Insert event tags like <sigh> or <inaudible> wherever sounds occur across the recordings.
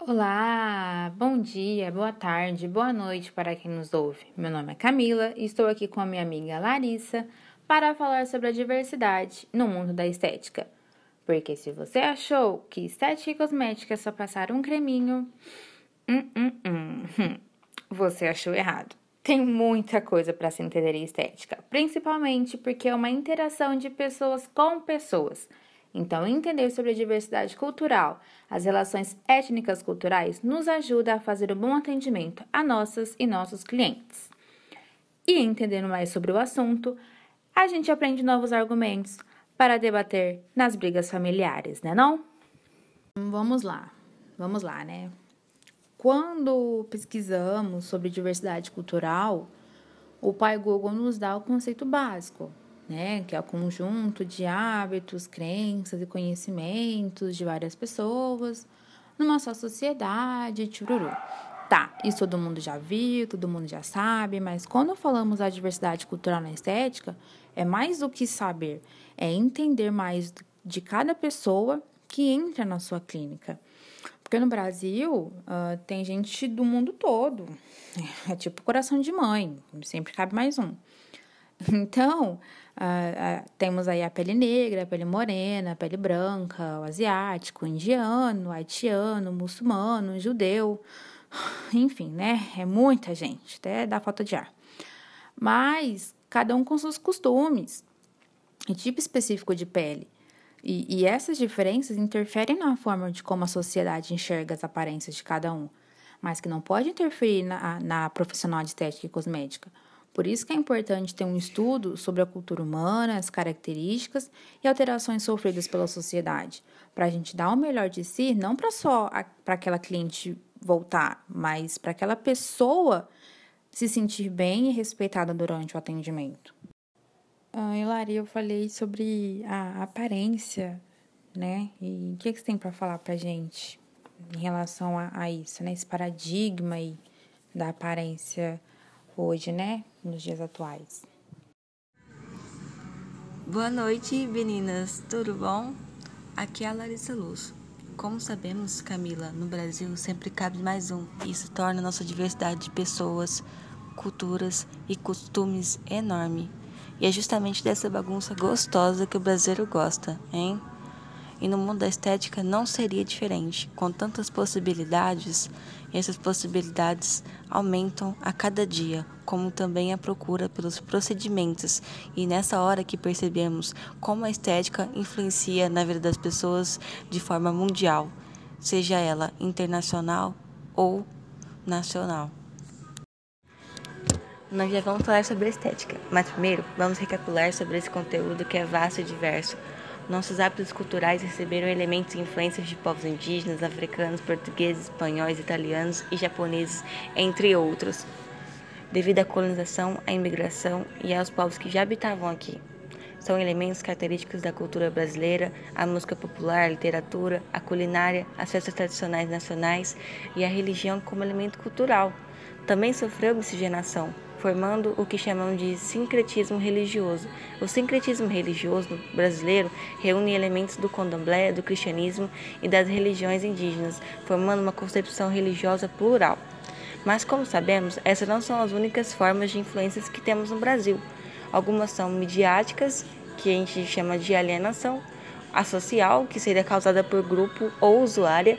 Olá, bom dia, boa tarde, boa noite para quem nos ouve. Meu nome é Camila e estou aqui com a minha amiga Larissa para falar sobre a diversidade no mundo da estética. Porque se você achou que estética e cosmética é só passar um creminho, hum, hum, hum, você achou errado. Tem muita coisa para se entender em estética, principalmente porque é uma interação de pessoas com pessoas. Então, entender sobre a diversidade cultural, as relações étnicas culturais, nos ajuda a fazer um bom atendimento a nossas e nossos clientes. E entendendo mais sobre o assunto, a gente aprende novos argumentos para debater nas brigas familiares, né não? Vamos lá, vamos lá, né? Quando pesquisamos sobre diversidade cultural, o pai Google nos dá o conceito básico, né, que é o conjunto de hábitos, crenças e conhecimentos de várias pessoas numa só sociedade, tchururu. Tá, isso todo mundo já viu, todo mundo já sabe, mas quando falamos da diversidade cultural na estética, é mais do que saber, é entender mais de cada pessoa que entra na sua clínica. Porque no Brasil uh, tem gente do mundo todo. <laughs> É tipo coração de mãe, sempre cabe mais um. Então, uh, uh, temos aí a pele negra, a pele morena, a pele branca, o asiático, o indiano, o haitiano, o muçulmano, o judeu. <sighs> Enfim, né? É muita gente, até dá falta de ar. Mas cada um com seus costumes e tipo específico de pele. E, e essas diferenças interferem na forma de como a sociedade enxerga as aparências de cada um, mas que não pode interferir na, na profissional de estética e cosmética. Por isso que é importante ter um estudo sobre a cultura humana, as características e alterações sofridas pela sociedade, para a gente dar o melhor de si, não para só para aquela cliente voltar, mas para aquela pessoa se sentir bem e respeitada durante o atendimento. Ah, Hilari, eu falei sobre a aparência, né? E o que, que você tem para falar pra gente em relação a, a, isso, né? Esse paradigma aí da aparência hoje, né? Nos dias atuais. Boa noite, meninas. Tudo bom? Aqui é a Larissa Luz. Como sabemos, Camila, no Brasil sempre cabe mais um. Isso torna nossa diversidade de pessoas, culturas e costumes enorme. E é justamente dessa bagunça gostosa que o brasileiro gosta, hein? E no mundo da estética não seria diferente. Com tantas possibilidades, essas possibilidades aumentam a cada dia, como também a procura pelos procedimentos. E nessa hora que percebemos como a estética influencia na vida das pessoas de forma mundial, seja ela internacional ou nacional. Nós já vamos falar sobre estética, mas primeiro vamos recapitular sobre esse conteúdo que é vasto e diverso. Nossos hábitos culturais receberam elementos e influências de povos indígenas, africanos, portugueses, espanhóis, italianos e japoneses, entre outros, devido à colonização, à imigração e aos povos que já habitavam aqui. São elementos característicos da cultura brasileira, a música popular, a literatura, a culinária, as festas tradicionais nacionais e a religião como elemento cultural. Também sofreu miscigenação, formando o que chamamos de sincretismo religioso. O sincretismo religioso brasileiro reúne elementos do candomblé, do cristianismo e das religiões indígenas, formando uma concepção religiosa plural. Mas, como sabemos, essas não são as únicas formas de influências que temos no Brasil. Algumas são midiáticas, que a gente chama de alienação, a social, que seria causada por grupo ou usuária,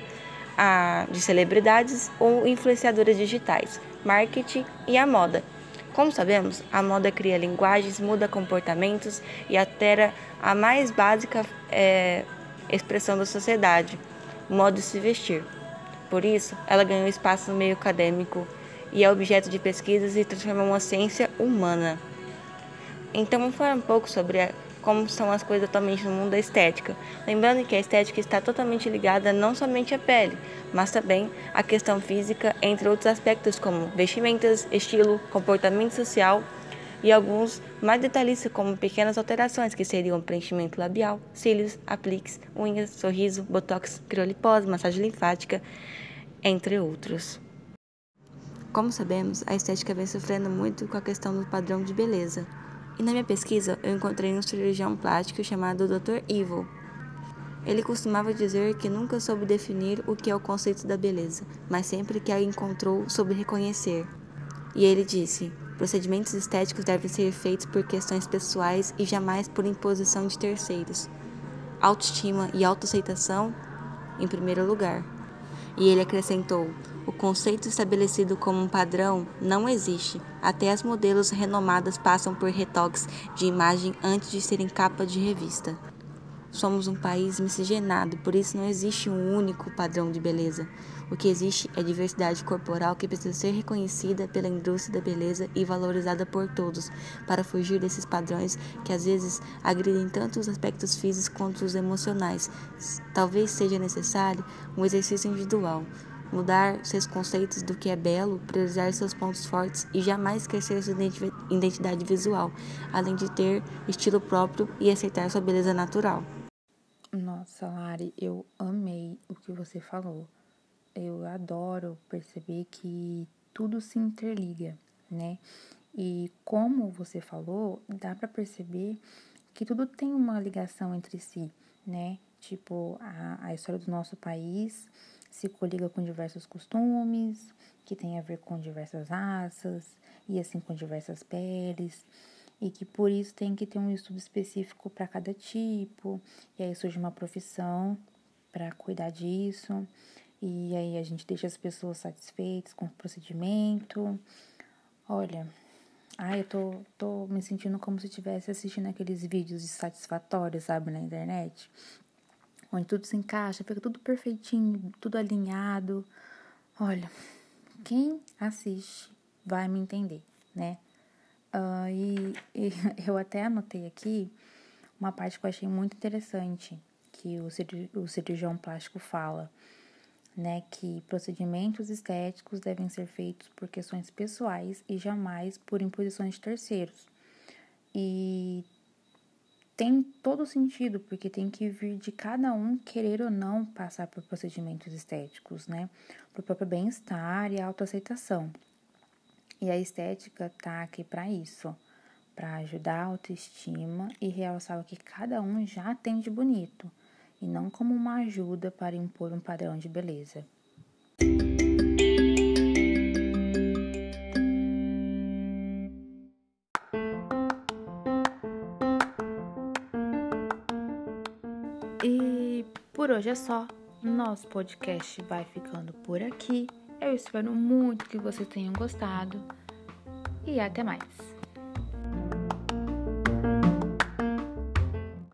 a de celebridades ou influenciadoras digitais, marketing e a moda, como sabemos, a moda cria linguagens, muda comportamentos e altera a mais básica é, expressão da sociedade, o modo de se vestir. Por isso, ela ganhou espaço no meio acadêmico e é objeto de pesquisas e transformou uma ciência humana. Então, vamos falar um pouco sobre a como são as coisas atualmente no mundo da estética. Lembrando que a estética está totalmente ligada não somente à pele, mas também à questão física, entre outros aspectos como vestimentas, estilo, comportamento social e alguns mais detalhistas como pequenas alterações que seriam preenchimento labial, cílios, apliques, unhas, sorriso, botox, criolipose, massagem linfática, entre outros. Como sabemos, a estética vem sofrendo muito com a questão do padrão de beleza, e na minha pesquisa, eu encontrei um cirurgião plástico chamado Dr. Ivo. Ele costumava dizer que nunca soube definir o que é o conceito da beleza, mas sempre que a encontrou soube reconhecer. E ele disse: procedimentos estéticos devem ser feitos por questões pessoais e jamais por imposição de terceiros. Autoestima e autoaceitação em primeiro lugar. E ele acrescentou: o conceito estabelecido como um padrão não existe. Até as modelos renomadas passam por retoques de imagem antes de serem capa de revista. Somos um país miscigenado, por isso não existe um único padrão de beleza. O que existe é diversidade corporal que precisa ser reconhecida pela indústria da beleza e valorizada por todos, para fugir desses padrões que às vezes agridem tanto os aspectos físicos quanto os emocionais. Talvez seja necessário um exercício individual, mudar seus conceitos do que é belo, priorizar seus pontos fortes e jamais esquecer sua identidade visual, além de ter estilo próprio e aceitar sua beleza natural. Nossa, Lari, eu amei o que você falou. Eu adoro perceber que tudo se interliga, né? E como você falou, dá para perceber que tudo tem uma ligação entre si, né? Tipo, a, a história do nosso país se coliga com diversos costumes, que tem a ver com diversas raças e assim com diversas peles e que por isso tem que ter um estudo específico para cada tipo, e aí surge uma profissão para cuidar disso, e aí a gente deixa as pessoas satisfeitas com o procedimento. Olha, ai, eu tô, tô me sentindo como se estivesse assistindo aqueles vídeos de satisfatórios, sabe, na internet, onde tudo se encaixa, fica tudo perfeitinho, tudo alinhado. Olha, quem assiste vai me entender, né? Uh, e, e, <laughs> eu até anotei aqui uma parte que eu achei muito interessante, que o, o cirurgião plástico fala, né, que procedimentos estéticos devem ser feitos por questões pessoais e jamais por imposições de terceiros. E tem todo sentido, porque tem que vir de cada um querer ou não passar por procedimentos estéticos, né, para o próprio bem-estar e autoaceitação. E a estética tá aqui para isso, para ajudar a autoestima e realçar o que cada um já tem de bonito, e não como uma ajuda para impor um padrão de beleza. E por hoje é só. Nosso podcast vai ficando por aqui. Eu espero muito que vocês tenham gostado e até mais.